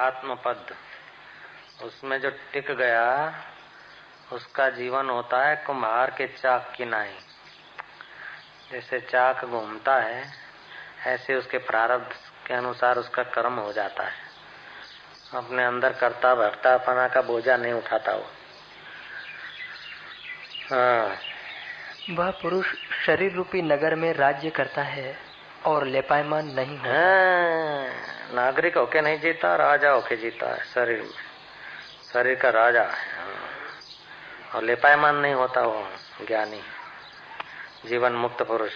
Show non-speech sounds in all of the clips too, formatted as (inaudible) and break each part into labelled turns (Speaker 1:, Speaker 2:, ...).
Speaker 1: आत्मपद। उसमें जो टिक गया, उसका जीवन होता है कुम्हार के चाक की नाई। जैसे चाक घूमता है, ऐसे उसके प्रारब्ध के अनुसार उसका कर्म हो जाता है। अपने अंदर करता भरता पना का बोझा नहीं उठाता वो। हाँ।
Speaker 2: वह पुरुष शरीर रूपी नगर में राज्य करता है। और लेपायमान नहीं होता।
Speaker 1: हाँ, नागरिक होके नहीं जीता राजा होके जीता है शरीर में। शरीर का राजा है हाँ। और लेपायमान नहीं होता वो ज्ञानी। जीवन मुक्त पुरुष।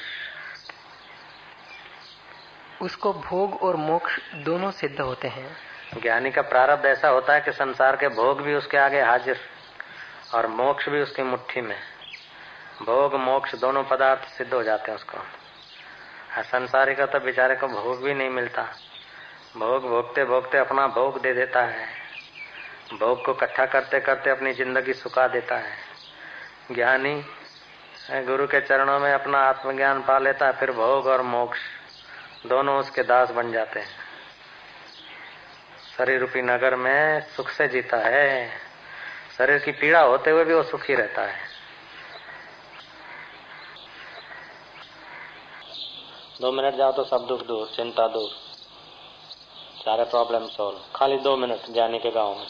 Speaker 2: उसको भोग और मोक्ष दोनों सिद्ध होते हैं।
Speaker 1: ज्ञानी का प्रारब्ध ऐसा होता है कि संसार के भोग भी उसके आगे हाजिर और मोक्ष भी उसकी मुट्ठी में। भोग मोक्ष दोनों पदार्थ सिद्ध हो जाते हैं उसको। संसारी का तो बेचारे को भोग भी नहीं मिलता। भोग भोगते भोगते अपना भोग दे देता है। भोग को इकट्ठा करते करते अपनी ज़िंदगी सुखा देता है। ज्ञानी गुरु के चरणों में अपना आत्मज्ञान पा लेता है, फिर भोग और मोक्ष दोनों उसके दास बन जाते हैं। शरीर रूपी नगर में सुख से जीता है। शरीर की पीड़ा होते हुए भी वो सुखी रहता है। दो मिनट जाओ तो सब दुख दूर, चिंता दूर। सारे प्रॉब्लम सॉल्व खाली दो मिनट ज्ञानी के गाँव में।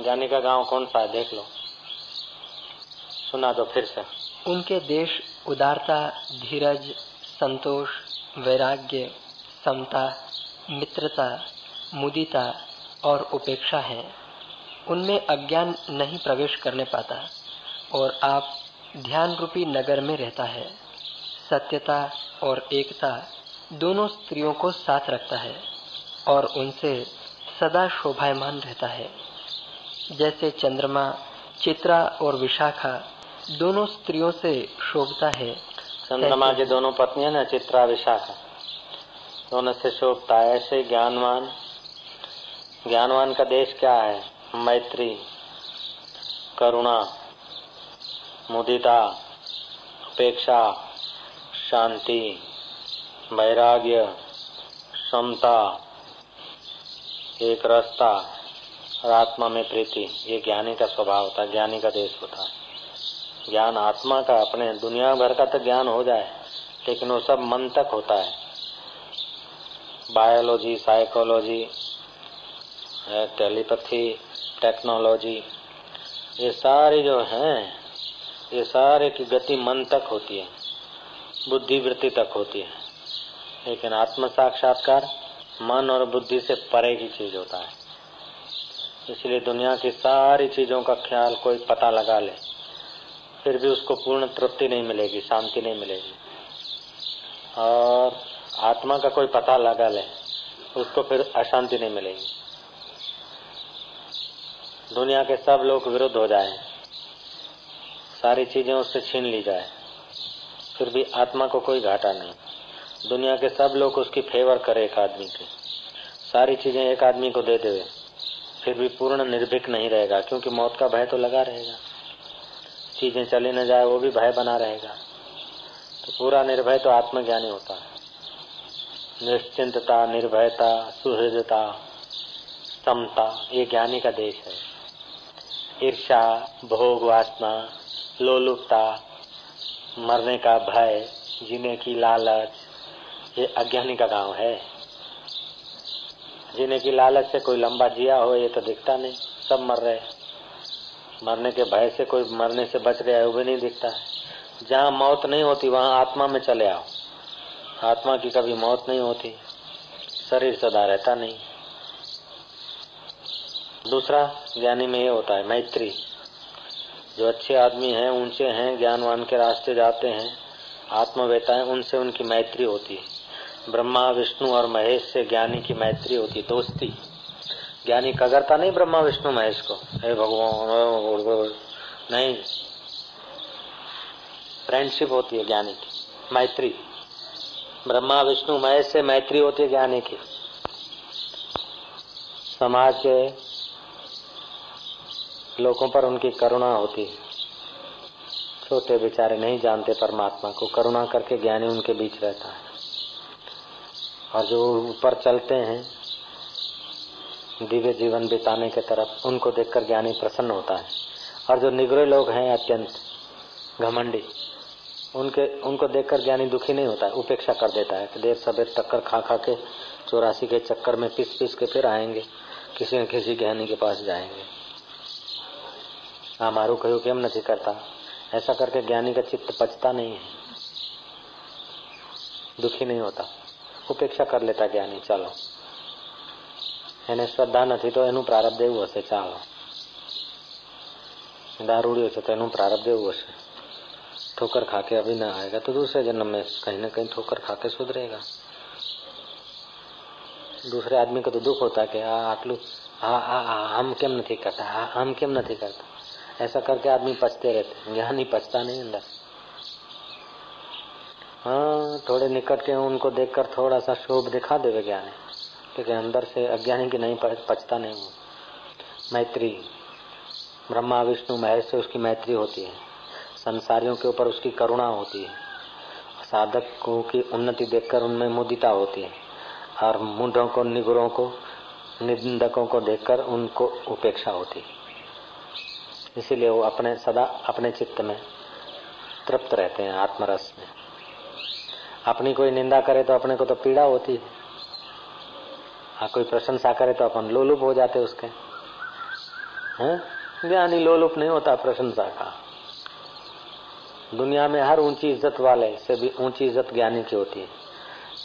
Speaker 1: ज्ञानी का गाँव कौन सा है, देख लो। सुना दो फिर से।
Speaker 2: उनके देश उदारता, धीरज, संतोष, वैराग्य, समता, मित्रता, मुदिता और उपेक्षा है। उनमें अज्ञान नहीं प्रवेश करने पाता और आप ध्यान रूपी नगर में रहता है। सत्यता और एकता दोनों स्त्रियों को साथ रखता है और उनसे सदा शोभायमान रहता है। जैसे चंद्रमा चित्रा और विशाखा दोनों स्त्रियों से शोभता है।
Speaker 1: चंद्रमा की दोनों पत्नियाँ ना चित्रा विशाखा। दोनों से शोभता है ऐसे ज्ञानवान। ज्ञानवान का देश क्या है? मैत्री करुणा मुदिता उपेक्षा शांति, वैराग्य, समता, एक रास्ता, और आत्मा में प्रीति, ये ज्ञानी का स्वभाव होता है, ज्ञानी का देश होता है। ज्ञान आत्मा का अपने दुनिया भर का तो ज्ञान हो जाए, लेकिन वो सब मन तक होता है। बायोलॉजी, साइकोलॉजी टेलीपैथी, टेक्नोलॉजी, ये सारे जो हैं, ये सारे की गति मन तक होती है। बुद्धि वृत्ति तक होती है। लेकिन आत्म साक्षात्कार मन और बुद्धि से परे की चीज़ होता है। इसलिए दुनिया की सारी चीज़ों का ख्याल कोई पता लगा ले, फिर भी उसको पूर्ण तृप्ति नहीं मिलेगी, शांति नहीं मिलेगी। और आत्मा का कोई पता लगा ले, उसको फिर अशांति नहीं मिलेगी। दुनिया के सब लोग विरुद्ध हो जाए। सारी चीज़ें उससे छीन ली जाए। फिर भी आत्मा को कोई घाटा नहीं। दुनिया के सब लोग उसकी फेवर करे एक आदमी की। सारी चीज़ें एक आदमी को दे देवे। फिर भी पूर्ण निर्भीक नहीं रहेगा, क्योंकि मौत का भय तो लगा रहेगा। चीज़ें चली न जाए, वो भी भय बना रहेगा। तो पूरा निर्भय तो आत्मज्ञानी होता है। निश्चिंतता, निर्भयता, सुहृदता, समता, ये ज्ञानी का देश है। ईर्षा भोग, वासना, लोलुपता मरने का भय, जीने की लालच, ये अज्ञानी का गाँव है। जीने की लालच से कोई लंबा जिया हो, ये तो दिखता नहीं, सब मर रहे मरने के भय से कोई मरने से बच है, वो भी नहीं दिखता है। जहाँ मौत नहीं होती, वहाँ आत्मा में चले आओ। आत्मा की कभी मौत नहीं होती, शरीर सदा रहता नहीं। दूसरा ज्ञानी में ये होता है, मैत्री। जो अच्छे आदमी हैं उनसे हैं ज्ञानवान के रास्ते जाते हैं आत्मवेता है उनसे उनकी मैत्री होती है ब्रह्मा विष्णु और महेश से ज्ञानी की मैत्री होती है दोस्ती ज्ञानी कगरता नहीं ब्रह्मा विष्णु महेश को हे भगवान नहीं फ्रेंडशिप होती है ज्ञानी की मैत्री ब्रह्मा विष्णु महेश से मैत्री होती है ज्ञानी की समाज के लोगों पर उनकी करुणा होती है। छोटे बेचारे नहीं जानते परमात्मा को। करुणा करके ज्ञानी उनके बीच रहता है। और जो ऊपर चलते हैं, दिव्य जीवन बिताने के तरफ़, उनको देखकर ज्ञानी प्रसन्न होता है। और जो निगरे लोग हैं अत्यंत घमंडी, उनके, उनको देखकर ज्ञानी दुखी नहीं होता है उपेक्षा कर देता है कि देर सबेर टक्कर खा खा के, चौरासी के चक्कर में पिस पिस के फिर आएँगे, किसी न किसी ज्ञानी के पास जाएँगे। हाँ मारू कहू केम नहीं करता ऐसा करके ज्ञानी का चित्त पचता नहीं है दुखी नहीं होता उपेक्षा कर लेता ज्ञानी चलो એને શ્રદ્ધા નથી તો એનું પ્રારબ્ધ એવું હશે ચાલો દારૂડિયો છે તો એનું પ્રારબ્ધ એવું હશે ठोकर खा के अभी ना आएगा तो दूसरे जन्म में कहीं ना कहीं ठोकर खा के सुधरेगा दूसरे आदमी को तो दुख होता है कि आ आटलू हम केम नहीं करता हम केम नहीं करता ऐसा करके आदमी पचते रहते ज्ञानी पचता नहीं अंदर। हाँ थोड़े निकट के उनको देखकर थोड़ा सा शोभ दिखा देवे ज्ञानी। क्योंकि अंदर से अज्ञानी की नहीं पचता नहीं वो मैत्री। ब्रह्मा, विष्णु, महेश से उसकी मैत्री होती है। संसारियों के ऊपर उसकी करुणा होती है। साधकों की उन्नति देखकर उनमें मुदिता होती है। और मुंडों को, निगुरों को, निंदकों को देखकर उनको उपेक्षा होती है। इसीलिए वो अपने, सदा अपने चित्त में तृप्त रहते हैं, आत्मरस में। अपनी कोई निंदा करे तो अपने को तो पीड़ा होती है। हाँ कोई प्रशंसा करे तो अपन लोलुप हो जाते उसके। हैं? ज्ञानी लोलुप नहीं होता प्रशंसा का। दुनिया में हर ऊँची इज़्ज़त वाले से भी ऊँची इज़्ज़त ज्ञानी की होती है।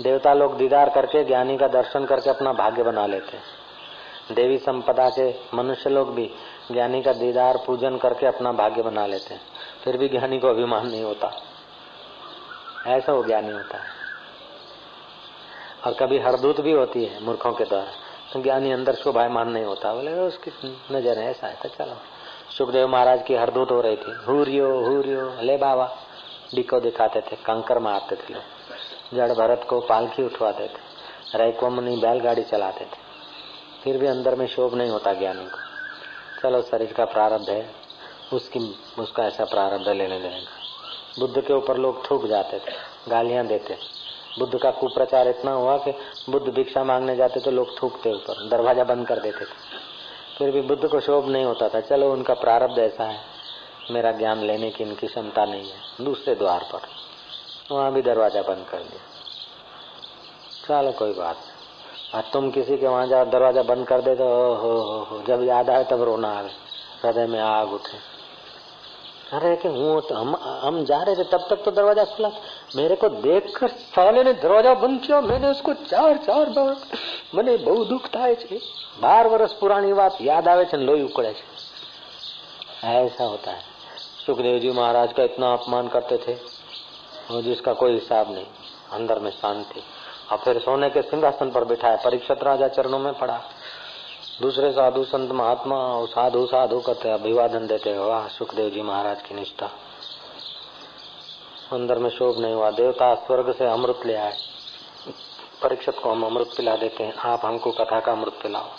Speaker 1: देवता लोग दीदार करके ज्ञानी का दर्शन करके अपना भाग्य बना लेते हैं। देवी संपदा के मनुष्य लोग भी ज्ञानी का दीदार पूजन करके अपना भाग्य बना लेते हैं। फिर भी ज्ञानी को अभिमान नहीं होता। ऐसा वो ज्ञानी होता है। और कभी हरदूत भी होती है मूर्खों के द्वारा। तो ज्ञानी अंदर शोभायमान नहीं होता। बोले उसकी नज़र है, ऐसा है तो चलो। सुखदेव महाराज की हरदूत हो रही थी। हुरियो हुरियो, ले बाबा। डिको दिखाते थे, कंकर मारते थे लोग। जड़ भरत को पालकी उठवाते थे। रैको मुनि बैलगाड़ी चलाते थे। फिर भी अंदर में शोभ नहीं होता ज्ञानी को। चलो शरीर का प्रारब्ध है। उसकी, उसका ऐसा प्रारब्ध लेने देगा बुद्ध के ऊपर लोग थूक जाते थे, गालियाँ देते बुद्ध का कुप्रचार इतना हुआ कि बुद्ध भिक्षा मांगने जाते तो लोग थूकते ऊपर, दरवाज़ा बंद कर देते थे। फिर भी बुद्ध को शोभ नहीं होता था, चलो उनका प्रारब्ध ऐसा है। मेरा ज्ञान लेने की इनकी क्षमता नहीं है, दूसरे द्वार पर। वहाँ भी दरवाज़ा बंद कर दिया। चलो कोई बात और तुम किसी के वहां जाओ दरवाजा बंद कर दे तो हो हो हो जब याद आए तब रोना आवे हृदय में आग उठे अरे कि हूँ तो हम हम जा रहे थे तब तक तो दरवाजा खुला मेरे को देखकर साले ने दरवाजा बंद किया मैंने उसको चार चार बार મને બહુ દુઃખ થાય છે બાર વર્ષ પુરાણી વાત યાદ આવે છે લોહી ઉકળે છે ऐसा होता है सुखदेव जी महाराज का इतना अपमान करते थे जिसका कोई हिसाब नहीं अंदर में शांति और फिर सोने के सिंहासन पर बिठाया परीक्षित राजा चरणों में पड़ा। दूसरे साधु संत महात्मा और साधु साधु करते अभिवादन देते वाह, सुखदेव जी महाराज की निष्ठा। अंदर में शोभ नहीं हुआ, देवता स्वर्ग से अमृत ले आए। परीक्षित को हम अमृत पिला देते हैं, आप हमको कथा का अमृत पिलाओ।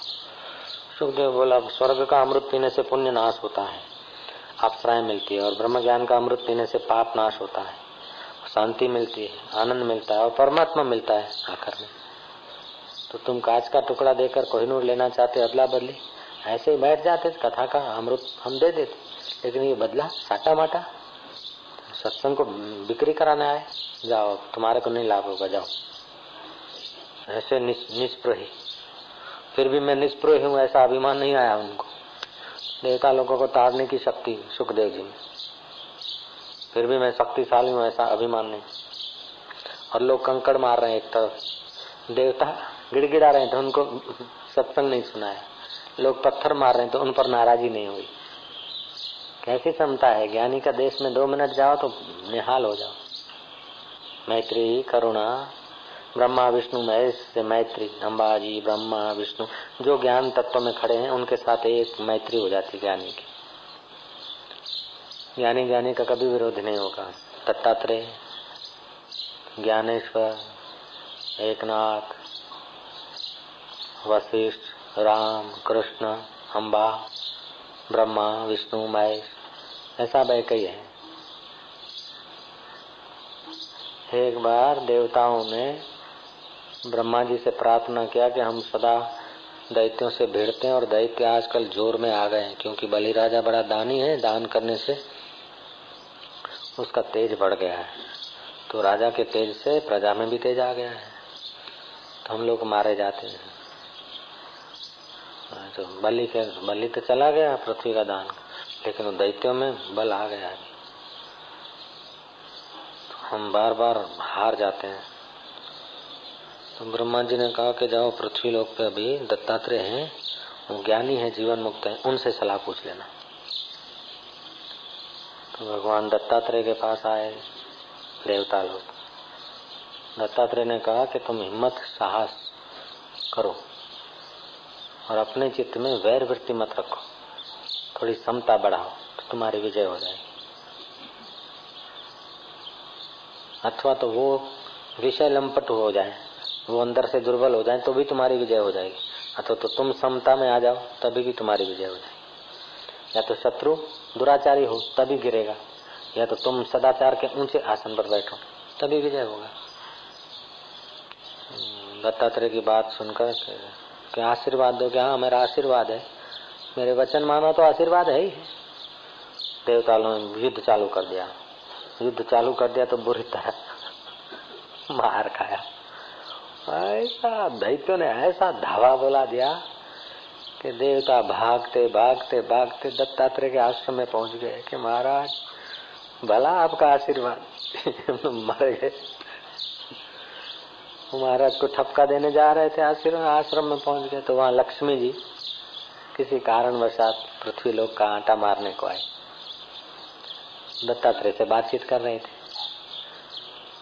Speaker 1: सुखदेव बोला स्वर्ग का अमृत पीने से पुण्य नाश होता है अप्सराएँ मिलती है, और ब्रह्म ज्ञान का अमृत पीने से पाप नाश होता है। शांति मिलती है, आनंद मिलता है और परमात्मा मिलता है आखिर में। तो तुम कांच का टुकड़ा देकर कोहिनूर लेना चाहते अदला बदली? ऐसे ही बैठ जाते कथा का अमृत हम दे देते। लेकिन ये बदला साटा माटा सत्संग को बिक्री कराने आए। जाओ, तुम्हारे को नहीं लाभ होगा, जाओ। ऐसे निष्प्रही। फिर भी मैं निष्प्रही हूँ, ऐसा अभिमान नहीं आया उनको। देवता लोगों को तारने की शक्ति सुखदेव जी में फिर भी मैं शक्तिशाली हूँ, ऐसा अभिमान नहीं। और लोग कंकड़ मार रहे हैं एक तरफ़। देवता गिड़गिड़ा रहे हैं तो उनको सत्संग नहीं सुनाया। लोग पत्थर मार रहे हैं तो उन पर नाराजी नहीं हुई। कैसी क्षमता है? ज्ञानी का देश में दो मिनट जाओ तो निहाल हो जाओ। मैत्री, करुणा, ब्रह्मा, विष्णु, महेश से मैत्री। अम्बाजी ब्रह्मा, विष्णु, जो ज्ञान तत्व में खड़े हैं, उनके साथ एक मैत्री हो जाती ज्ञानी की। ज्ञानी ज्ञानी का कभी विरोध नहीं होगा। दत्तात्रेय, ज्ञानेश्वर, एकनाथ, वशिष्ठ, राम, कृष्ण अम्बा ब्रह्मा, विष्णु, महेश, ऐसा भाई कई है। एक बार देवताओं ने ब्रह्मा जी से प्रार्थना किया कि हम सदा दैत्यों से भिड़ते हैं और दैत्य आजकल ज़ोर में आ गए हैं, क्योंकि बलि राजा बड़ा दानी है, दान करने से उसका तेज बढ़ गया है। तो राजा के तेज से प्रजा में भी तेज आ गया है। तो हम लोग मारे जाते हैं। तो बलि के बलि तो चला गया पृथ्वी का दान। लेकिन दैत्यों में बल आ गया है। तो हम बार बार हार जाते हैं। तो ब्रह्मा जी ने कहा कि जाओ, पृथ्वी लोक पे अभी दत्तात्रेय हैं, वो ज्ञानी है, जीवन मुक्त है, उनसे सलाह पूछ लेना। तो भगवान दत्तात्रेय के पास आए देवता लोग दत्तात्रेय ने कहा कि तुम हिम्मत, साहस करो और अपने चित्त में वैर वृत्ति मत रखो। थोड़ी समता बढ़ाओ तो तुम्हारी विजय हो जाएगी। अथवा तो वो विषय लंपट हो जाए, वो अंदर से दुर्बल हो जाए तो भी तुम्हारी विजय हो जाएगी। अथवा तो तुम समता में आ जाओ, तभी भी तुम्हारी विजय हो जाएगी। या तो शत्रु दुराचारी हो, तभी गिरेगा। या तो तुम सदाचार के ऊँचे आसन पर बैठो, तभी विजय होगा। दत्तात्रेय की बात सुनकर क्या आशीर्वाद दो क्या हाँ मेरा आशीर्वाद है। मेरे वचन मानो तो आशीर्वाद है ही। देवता ने युद्ध चालू कर दिया। युद्ध चालू कर दिया तो बुरी तरह (laughs) मार खाया। ऐसा दैत्यों ने ऐसा धावा बोला दिया कि देवता भागते भागते भागते दत्तात्रेय के आश्रम में पहुँच गए कि महाराज, भला आपका आशीर्वाद। (laughs) मर गए। महाराज को ठपका देने जा रहे थे आश्रम आश्रम में पहुँच गए। तो वहाँ लक्ष्मी जी, किसी कारणवशात पृथ्वी लोग का आटा मारने को आए। दत्तात्रेय से बातचीत कर रहे थे।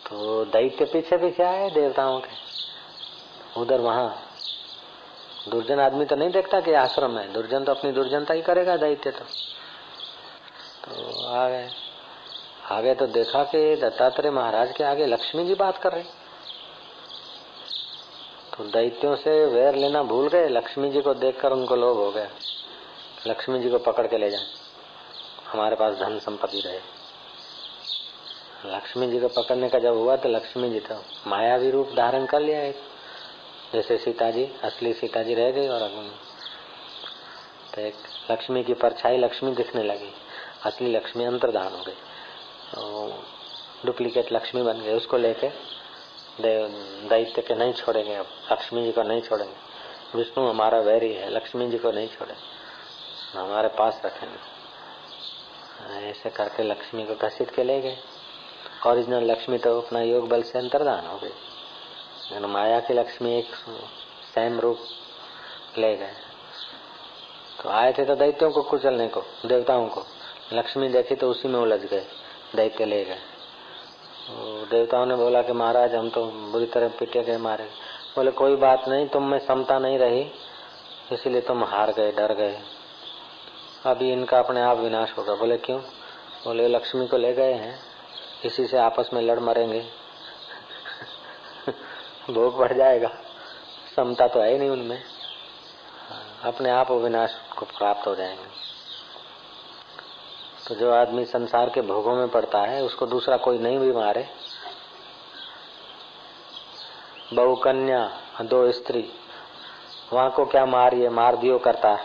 Speaker 1: तो दैत्य पीछे पीछे आए देवताओं के। उधर वहाँ दुर्जन आदमी तो नहीं देखता कि आश्रम है। दुर्जन तो अपनी दुर्जनता ही करेगा, दैत्य तो। तो आ गए आगे तो देखा कि दत्तात्रेय महाराज के आगे लक्ष्मी जी बात कर रहे तो दैत्यों से वैर लेना भूल गए, लक्ष्मी जी को देखकर उनको लोभ हो गया। लक्ष्मी जी को पकड़ के ले जाए। हमारे पास धन संपत्ति रहे। लक्ष्मी जी को पकड़ने का जब हुआ तो लक्ष्मी जी तो मायावी रूप धारण कर लिया एक। जैसे सीता जी असली सीता जी रह गई और तो एक लक्ष्मी की परछाई लक्ष्मी दिखने लगी। असली लक्ष्मी अंतर्धान हो गई। तो डुप्लीकेट लक्ष्मी बन गई। उसको लेके दैत्य के नहीं छोड़ेंगे अब। लक्ष्मी जी को नहीं छोड़ेंगे। विष्णु हमारा वैरी है। लक्ष्मी जी को नहीं छोड़ेंगे हमारे पास रखेंगे ऐसे करके लक्ष्मी को घसीट के ले गए। ओरिजिनल लक्ष्मी तो अपना योग बल से अंतर्धान हो गई। माया की लक्ष्मी एक सैम रूप ले गए। तो आए थे तो दैत्यों को कुचलने को, देवताओं को। लक्ष्मी देखी तो उसी में उलझ गए, दैत्य ले गए। देवताओं ने बोला कि महाराज, हम तो बुरी तरह पिटे गए मारे। बोले, कोई बात नहीं, तुम में समता नहीं रही, इसीलिए तुम हार गए, डर गए। अभी इनका अपने आप विनाश होगा। बोले, क्यों? बोले, लक्ष्मी को ले गए हैं, इसी से आपस में लड़ मरेंगे। भोग बढ़ जाएगा। समता तो है ही नहीं उनमें। अपने आप विनाश को प्राप्त हो जाएँगे। तो जो आदमी संसार के भोगों में पड़ता है, उसको दूसरा कोई नहीं भी मारे। बहु कन्या दो स्त्री, वहाँ को क्या मारिए मार दियो करता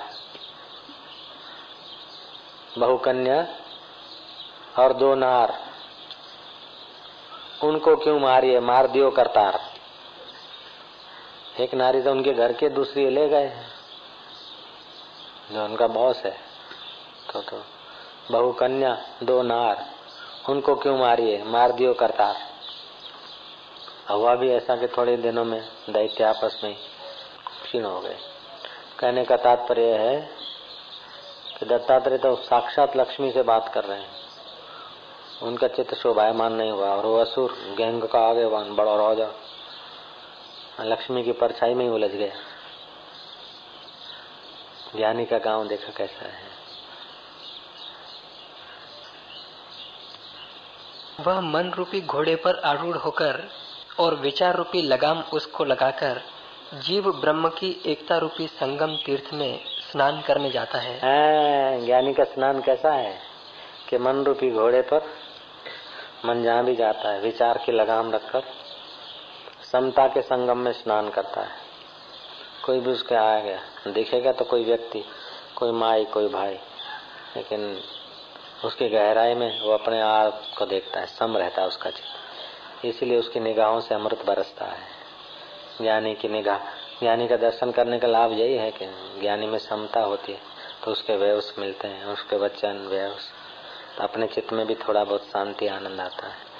Speaker 1: बहु कन्या और दो नार, उनको क्यों मारिए मार दियो करतार एक नारी तो उनके घर के दूसरी ले गए। जो उनका बॉस है तो तो बहु कन्या, दो नार, उनको क्यों मारिए? मार दियो करतार। हुआ भी ऐसा कि थोड़े दिनों में दैत्य आपस में क्षीण हो गए। कहने का तात्पर्य है कि दत्तात्रेय तो साक्षात लक्ष्मी से बात कर रहे हैं। उनका चित्त शोभायमान नहीं हुआ और वो असुर, गैंग का आगे वन, बड़ा राजा। लक्ष्मी की परछाई में ही उलझ गया। ज्ञानी का गाँव देखा कैसा है।
Speaker 2: वह मन रूपी घोड़े पर आरूढ़ होकर और विचार रूपी लगाम उसको लगाकर जीव ब्रह्म की एकता रूपी संगम तीर्थ में स्नान करने जाता है,
Speaker 1: ज्ञानी का स्नान कैसा है? कि मन रूपी घोड़े पर मन जहाँ भी जाता है, विचार की लगाम रखकर। समता के संगम में स्नान करता है। कोई भी उसके आ गया, दिखेगा तो कोई व्यक्ति, कोई माई, कोई भाई, लेकिन उसकी गहराई में वो अपने आप को देखता है, सम रहता है उसका चित्त। इसीलिए उसकी निगाहों से अमृत बरसता है। ज्ञानी की निगाह, ज्ञानी का दर्शन करने का लाभ यही है कि ज्ञानी में समता होती है तो उसके व्यवस मिलते हैं, उसके वचन, व्यवस। तो अपने चित्त में भी थोड़ा बहुत शांति, आनंद आता है।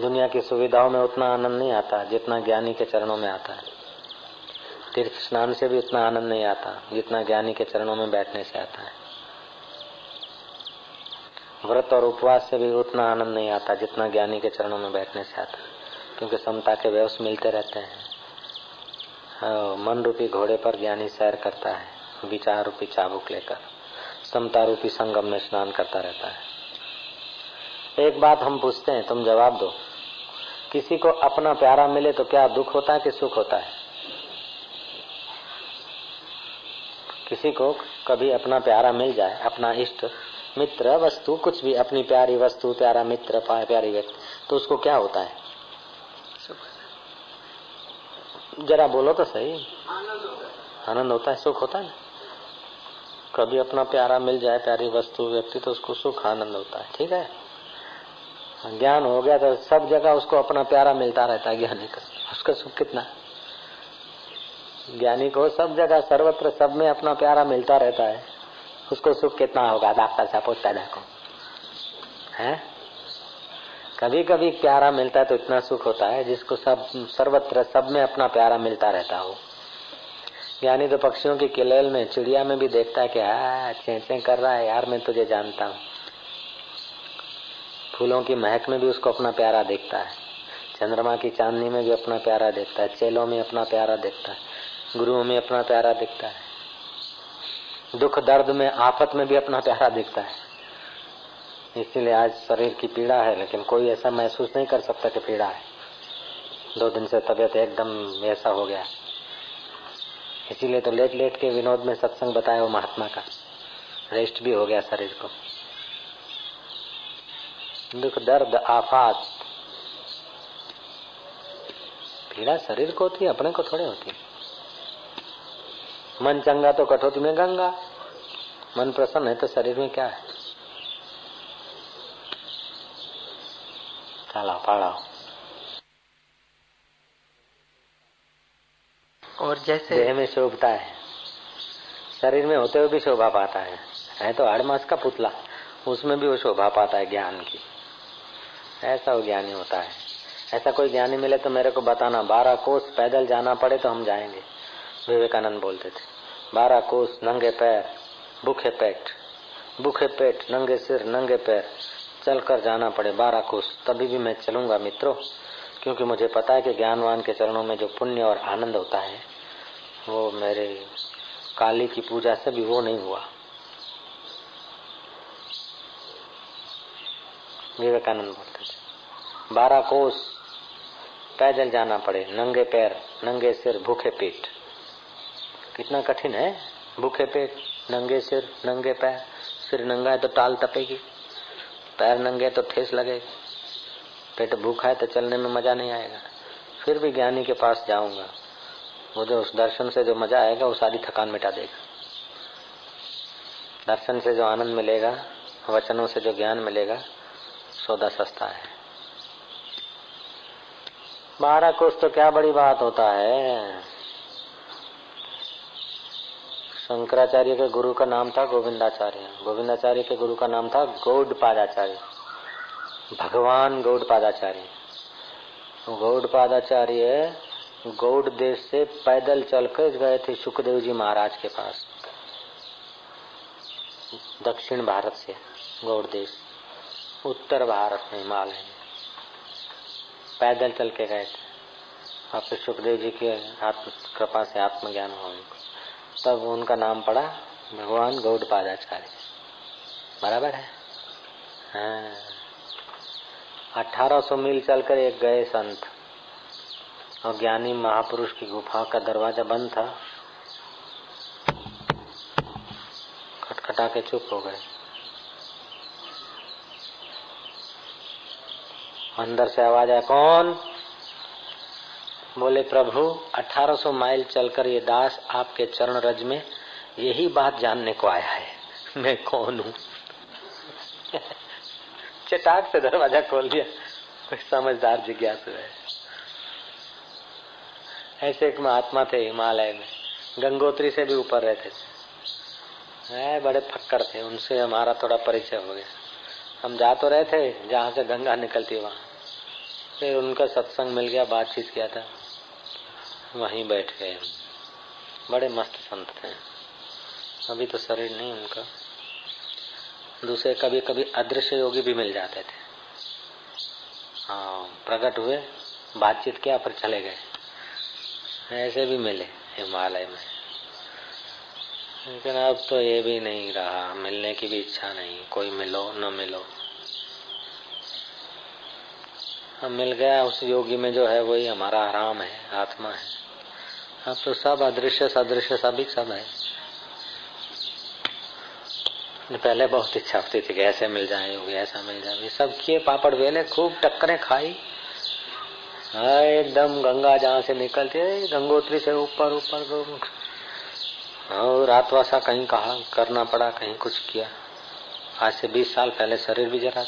Speaker 1: दुनिया की सुविधाओं में उतना आनंद नहीं आता जितना ज्ञानी के चरणों में आता है। तीर्थ स्नान से भी उतना आनंद नहीं आता जितना ज्ञानी के चरणों में बैठने से आता है। व्रत और उपवास से भी उतना आनंद नहीं आता जितना ज्ञानी के चरणों में बैठने से आता है। क्योंकि समता के व्यवस मिलते रहते हैं। हाँ, मन रूपी घोड़े पर ज्ञानी सैर करता है विचार रूपी चाबुक लेकर समता रूपी संगम में स्नान करता रहता है। एक बात हम पूछते हैं तुम जवाब दो। किसी को अपना प्यारा मिले तो क्या दुख होता है कि सुख होता है? किसी को कभी अपना प्यारा मिल जाए अपना इष्ट मित्र वस्तु कुछ भी अपनी प्यारी वस्तु प्यारा मित्र प्यारी व्यक्ति तो उसको क्या होता है? जरा बोलो तो सही। आनंद होता है। सुख होता है कभी अपना प्यारा मिल जाए प्यारी वस्तु व्यक्ति तो उसको सुख आनंद होता है। ठीक है? ज्ञान हो गया तो सब जगह उसको अपना प्यारा मिलता रहता है ज्ञानी का। उसका सुख कितना? ज्ञानी को सब जगह, सर्वत्र, सब में अपना प्यारा मिलता रहता है। उसको सुख कितना होगा? डॉक्टर साहब पूछता देखो। है? कभी कभी प्यारा मिलता है तो इतना सुख होता है जिसको सब, सर्वत्र, सब में अपना प्यारा मिलता रहता हो। ज्ञानी तो पक्षियों की किलेल में, चिड़िया में भी देखता है कि हाँ चे कर रहा है, यार मैं तुझे जानता हूँ। फूलों की महक में भी उसको अपना प्यारा देखता है। चंद्रमा की चांदनी में भी अपना प्यारा देखता है। चेलों में अपना प्यारा देखता है। गुरुओं में अपना प्यारा दिखता है। दुख, दर्द में, आफत में भी अपना प्यारा दिखता है। इसीलिए आज शरीर की पीड़ा है, लेकिन कोई ऐसा महसूस नहीं कर सकता कि पीड़ा है। दो दिन से तबीयत एकदम ऐसा हो गया। इसीलिए तो लेट लेट के विनोद में सत्संग बताया वो महात्मा का। रेस्ट भी हो गया शरीर को। दुख दर्द आफात। पीड़ा शरीर को होती है अपने को थोड़े होती है। मन चंगा तो कठोती में गंगा। मन प्रसन्न है तो शरीर में क्या है? चला पाड़ा
Speaker 2: और जैसे
Speaker 1: देह में शोभता है। शरीर में होते हुए भी शोभा पाता है। है तो आठ मास का पुतला। उसमें भी वो शोभा पाता है ज्ञान की। ऐसा वो ज्ञानी होता है। ऐसा कोई ज्ञानी मिले तो मेरे को बताना। बारह कोस पैदल जाना पड़े तो हम जाएँगे। विवेकानंद बोलते थे। बारह कोस नंगे पैर, भूखे पेट। भूखे पेट, नंगे सिर, नंगे पैर। चलकर जाना पड़े बारह कोस। तभी भी मैं चलूँगा मित्रों, क्योंकि मुझे पता है कि ज्ञानवान के चरणों में जो पुण्य और आनंद होता है, वो मेरे काली की पूजा से भी वो नहीं हुआ। विवेकानंद बोलते थे बारह कोस, पैदल जाना पड़े, नंगे पैर, नंगे सिर, भूखे पेट। कितना कठिन है? भूखे पेट, नंगे सिर, नंगे पैर, सिर नंगा है तो टाल तपेगी, पैर नंगे तो ठेस लगेगी, पेट भूखा है तो चलने में मज़ा नहीं आएगा। फिर भी ज्ञानी के पास जाऊँगा, वो जो उस दर्शन से जो मज़ा आएगा, वो सारी थकान मिटा देगा। दर्शन से जो आनंद मिलेगा, वचनों से जो ज्ञान मिलेगा सौदा सस्ता है। बारह कुछ तो क्या बड़ी बात होता है? शंकराचार्य के गुरु का नाम था गोविंदाचार्य। गोविंदाचार्य के गुरु का नाम था गौड पादाचार्य भगवान गौड़ पादाचार्य गौड़ पादाचार्य गौड़ देश से पैदल चलकर गए थे सुखदेव जी महाराज के पास। दक्षिण भारत से गौड़ देश। उत्तर भारत में हिमालय में। पैदल चल के गए थे। और फिर सुखदेव जी के आत्म, कृपा से आत्मज्ञान हुआ उनको। तब उनका नाम पड़ा भगवान गौड़ पादाचार्य बराबर है? हाँ। 1800 मील चलकर एक गए संत। और ज्ञानी महापुरुष की गुफा का दरवाज़ा बंद था। खटखटा के चुप हो गए। अंदर से आवाज़ आया, कौन? बोले, प्रभु 1800 माइल चलकर ये दास आपके चरण रज में यही बात जानने को आया है। मैं कौन हूँ? (laughs) चटाक से दरवाज़ा खोल दिया। कोई समझदार जिज्ञासु है। ऐसे एक महात्मा थे हिमालय में। गंगोत्री से भी ऊपर रहते थे। है, बड़े फक्कर थे। उनसे हमारा थोड़ा परिचय हो गया। हम जा तो रहे थे, जहाँ से गंगा निकलती वहाँ। फिर उनका सत्संग मिल गया, बातचीत किया था। वहीं बैठ गए बड़े मस्त संत थे। अभी तो शरीर नहीं उनका। दूसरे कभी कभी अदृश्य योगी भी मिल जाते थे। हाँ प्रकट हुए, बातचीत किया, फिर चले गए। ऐसे भी मिले हिमालय में। लेकिन अब तो ये भी नहीं रहा। मिलने की भी इच्छा नहीं। कोई मिलो, न मिलो। अब मिल गया, उस योगी में जो है वही हमारा आराम है, आत्मा है। अब तो सब अदृश्य, सदृश्य, सभी सब है। पहले बहुत इच्छा होती थी कि ऐसे मिल जाए, योगी ऐसा मिल जाए। सब किए, पापड़ वेले खूब टक्करें खाई। हाँ एकदम गंगा जहाँ से निकलती है, गंगोत्री से ऊपर ऊपर और रात वासा कहीं कहा, करना पड़ा, कहीं कुछ किया। आज से बीस साल पहले शरीर भी जरा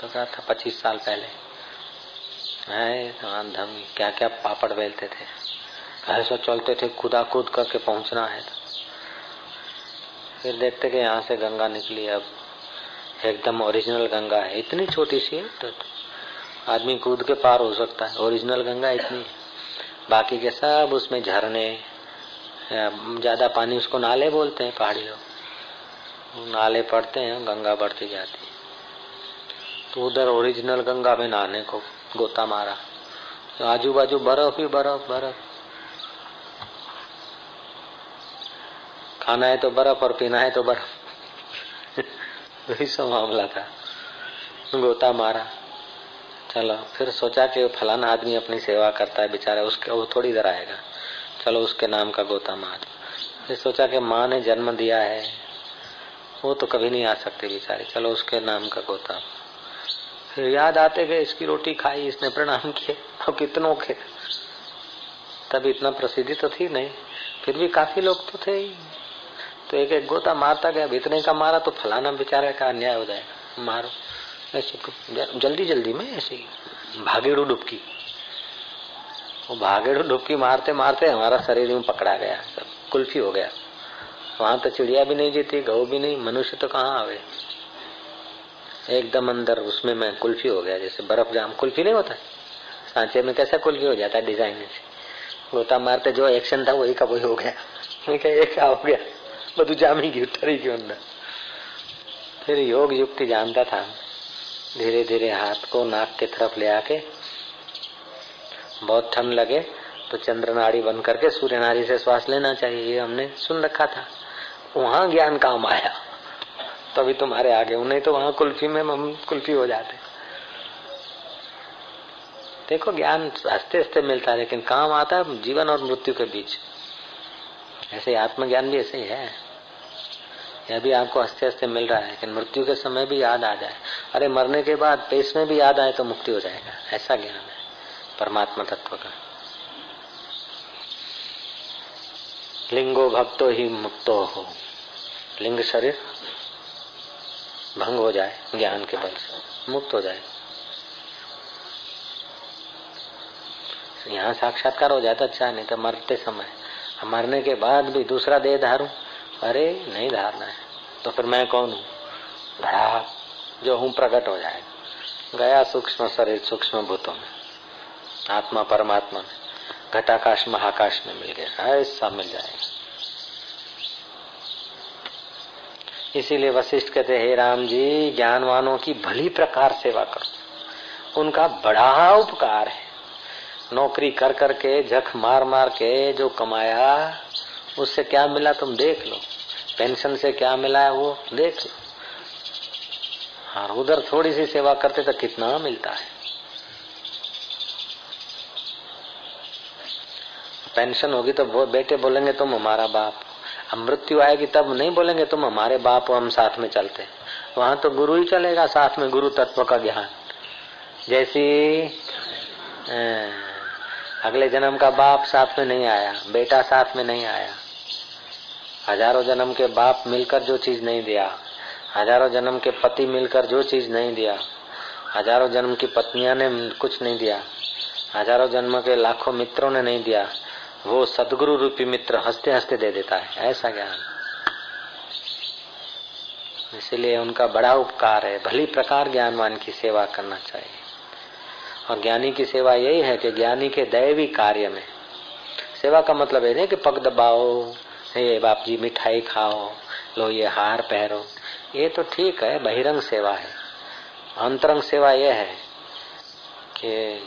Speaker 1: तो क्या था पच्चीस साल पहले। है धम क्या क्या पापड़ बेलते थे। ऐसा चलते थे खुदा कूद करके पहुँचना है तो। फिर देखते कि यहाँ से गंगा निकली। अब एकदम ओरिजिनल गंगा है। इतनी छोटी सी है तो आदमी कूद के पार हो सकता है। ओरिजिनल गंगा इतनी बाकी के सब उसमें झरने ज़्यादा पानी उसको नाले बोलते हैं पहाड़ी लोग नाले पड़ते हैं, गंगा बढ़ती जाती है। तो उधर ओरिजिनल गंगा में नहाने को गोता मारा। तो आजू बाजू बर्फ़ ही बर्फ़ बर्फ़। खाना है तो बर्फ़ और पीना है तो बर्फ़। (laughs) वही सब मामला था। गोता मारा। चलो, फिर सोचा कि फलाना आदमी अपनी सेवा करता है बेचारा, उसके वो थोड़ी इधर आएगा। चलो, उसके नाम का गोता मार। फिर सोचा कि माँ ने जन्म दिया है। वो तो कभी नहीं आ सकती बेचारी। चलो, उसके नाम का गोता। याद आते गए इसकी रोटी खाई, इसने प्रणाम किए और कितनों के तब इतना प्रसिद्धि तो थी नहीं, फिर भी काफ़ी लोग तो थे ही। तो एक एक गोता मारता गया इतने का मारा तो फलाना बेचारे का अन्याय हो जाएगा। मारो। ऐसे जल्दी जल्दी में ऐसे भागेड़ू डुबकी। वो भागेड़ू डुबकी मारते मारते हमारा शरीर में पकड़ा गया, सब कुल्फी हो गया। वहाँ तो चिड़िया भी नहीं जीती, गऊ भी नहीं, मनुष्य तो कहाँ आवे? एकदम अंदर उसमें मैं कुल्फी हो गया जैसे बर्फ जाम कुल्फी नहीं होता सांचे में कैसा कुल्फी हो जाता है डिजाइन से गोता मारते जो एक्शन था वही का वही हो गया एक क्या हो गया બધું જામી ગયું ઠરી ગયું અંદર फिर योग युक्ति जानता था धीरे धीरे हाथ को नाक की तरफ ले आके बहुत ठंड लगे तो चंद्र नाड़ी बन करके सूर्य नाड़ी से श्वास लेना चाहिए ये हमने सुन रखा था वहां ज्ञान काम आया तभी तुम्हारे आगे नहीं तो वहाँ कुल्फी में हम कुल्फी हो जाते। देखो, ज्ञान हँसते हँसते मिलता है, लेकिन काम आता है जीवन और मृत्यु के बीच। ऐसे आत्मज्ञान भी ऐसे ही है। यह भी आपको हँसते हँसते मिल रहा है, लेकिन मृत्यु के समय भी याद आ जाए। अरे, मरने के बाद पेश में भी याद आए तो मुक्ति हो जाएगा। ऐसा ज्ञान है, परमात्मा तत्व का। लिंगो भक्तो ही मुक्तो हो। लिंग शरीर भंग हो जाए, ज्ञान के बल से, मुक्त हो जाए। यहाँ साक्षात्कार हो जाए तो अच्छा नहीं तो मरते समय। मरने के बाद भी दूसरा देह धारू? अरे, नहीं धारना है। तो फिर मैं कौन हूँ? घड़ा जो हूँ प्रकट हो जाएगा गया सूक्ष्म शरीर सूक्ष्म भूतों में। आत्मा परमात्मा में। घटाकाश, महाकाश में मिल गया। ऐसा मिल जाएगा। इसीलिए वशिष्ठ कहते हे राम जी, ज्ञानवानों की भली प्रकार सेवा करो। उनका बड़ा उपकार है। नौकरी कर करके जख मार मार के जो कमाया, उससे क्या मिला तुम देख लो। पेंशन से क्या मिला है वो देख लो। हाँ उधर थोड़ी सी सेवा करते तो कितना मिलता है। पेंशन होगी तो बेटे बोलेंगे तुम हमारा बाप। अब मृत्यु आएगी तब नहीं बोलेंगे, तुम हमारे बाप हम साथ में चलते वहाँ तो गुरु ही चलेगा, साथ में गुरु तत्व का ज्ञान। जैसी अगले जन्म का बाप साथ में नहीं आया, बेटा साथ में नहीं आया। हज़ारों जन्म के बाप मिलकर जो चीज़ नहीं दिया। हज़ारों जन्म के पति मिलकर जो चीज़ नहीं दिया। हज़ारों जन्म की पत्नियाँ ने कुछ नहीं दिया। हज़ारों जन्म के लाखों मित्रों ने नहीं दिया। वो सदगुरु रूपी मित्र हँसते हँसते दे देता है, ऐसा ज्ञान। इसलिए उनका बड़ा उपकार है, भली प्रकार ज्ञानवान की सेवा करना चाहिए। और ज्ञानी की सेवा यही है कि ज्ञानी के दैवी कार्य में। सेवा का मतलब है नहीं कि पग दबाओ ये बाप जी मिठाई खाओ, लो ये हार पहरो। ये तो ठीक है, बहिरंग सेवा है। अंतरंग सेवा यह है कि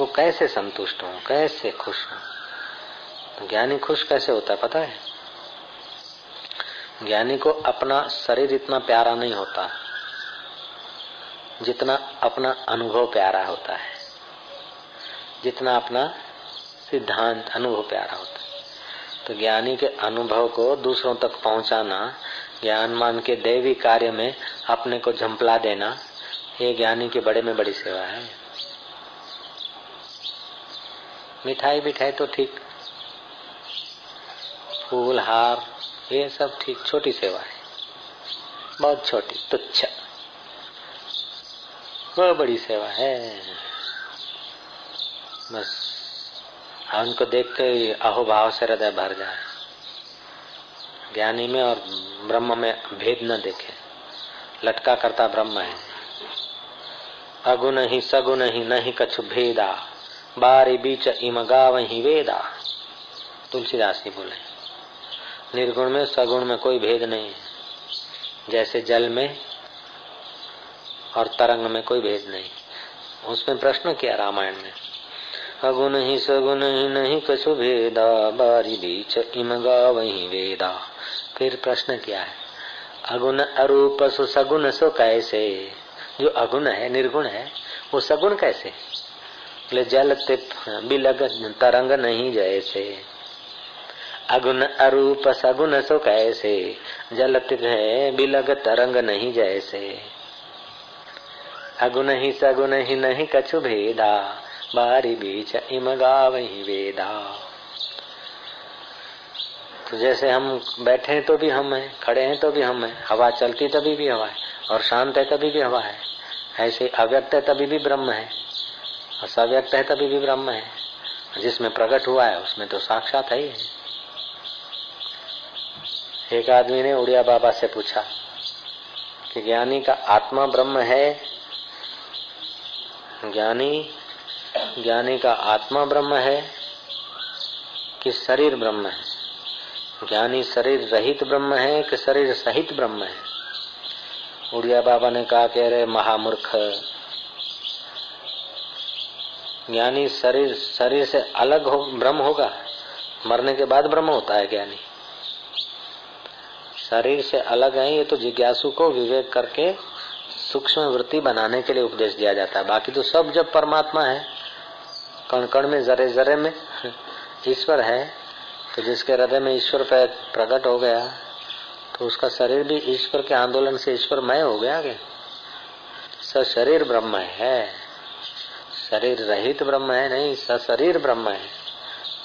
Speaker 1: वो कैसे संतुष्ट हो, कैसे खुश हो। ज्ञानी खुश कैसे होता है, पता है? ज्ञानी को अपना शरीर इतना प्यारा नहीं होता, जितना अपना अनुभव प्यारा होता है। जितना अपना सिद्धांत, अनुभव प्यारा होता है। तो ज्ञानी के अनुभव को दूसरों तक पहुंचाना, ज्ञान मान के दैवी कार्य में अपने को झंपला देना, ये ज्ञानी के बड़े में बड़ी सेवा है। मिठाई बिठाई तो ठीक फूल, हार, ये सब ठीक, छोटी सेवा है। बहुत छोटी, तुच्छ। वो बड़ी सेवा है। बस उनको देखते ही अहोभाव से हृदय भर जाए। ज्ञानी में और ब्रह्म में भेद न देखे। लटका करता ब्रह्म है। अगुण ही सगुण ही नहीं कछु भेदा। बारी बीच इम गाव ही वेदा। तुलसीदास जी बोले निर्गुण में, सगुण में कोई भेद नहीं। है जैसे जल में और तरंग में कोई भेद नहीं। उसमें प्रश्न किया रामायण में अगुण ही सगुण ही नहीं, कछु भेदा, बारी बीच इम वही वेदा। फिर प्रश्न किया है, अगुण अरूप सु सगुण सो कैसे? जो अगुण है, निर्गुण है, वो सगुण कैसे? बोले, जल तिप, बिलग, तरंग नहीं जैसे। अगुण अरूप सगुन सो कैसे? जल तिप है, बिलग तरंग नहीं जैसे। अगुन ही सगुन ही नहीं कछु भेदा, बारी बीच इम वही वेदा। तो जैसे हम बैठे हैं तो भी हम हैं, खड़े हैं तो भी हम हैं, हवा चलती तभी भी हवा है, और शांत है तभी भी हवा है। ऐसे अव्यक्त है तभी भी ब्रह्म है, और सव्यक्त है तभी भी ब्रह्म है। जिसमें प्रकट हुआ है, उसमें तो साक्षात है ही है। एक आदमी ने उड़िया बाबा से पूछा कि ज्ञानी का आत्मा ब्रह्म है? ज्ञानी ज्ञानी का आत्मा ब्रह्म है कि शरीर ब्रह्म है? ज्ञानी शरीर रहित ब्रह्म है कि शरीर सहित ब्रह्म है? उड़िया बाबा ने कहा कह रहे महामूर्ख, ज्ञानी शरीर शरीर से अलग हो, ब्रह्म होगा? मरने के बाद ब्रह्म होता है ज्ञानी। शरीर से अलग है, ये तो जिज्ञासु को विवेक करके सूक्ष्म वृत्ति बनाने के लिए उपदेश दिया जाता है। बाकी तो सब जब परमात्मा है कण कण में जरे जरे में, ईश्वर है तो जिसके हृदय में ईश्वर प्रकट हो गया तो उसका शरीर भी ईश्वर के आंदोलन से ईश्वरमय हो गया आगे। स शरीर ब्रह्म है। शरीर रहित ब्रह्म है, नहीं, स शरीर ब्रह्म है।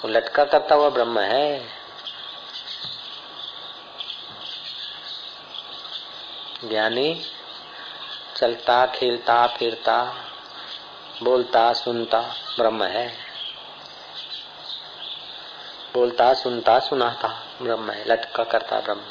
Speaker 1: वो लटका करता हुआ ब्रह्म है। ज्ञानी, चलता, खेलता, फिरता, बोलता, सुनता, ब्रह्म है। बोलता, सुनता, सुनाता, ब्रह्म है, लटका करता ब्रह्म।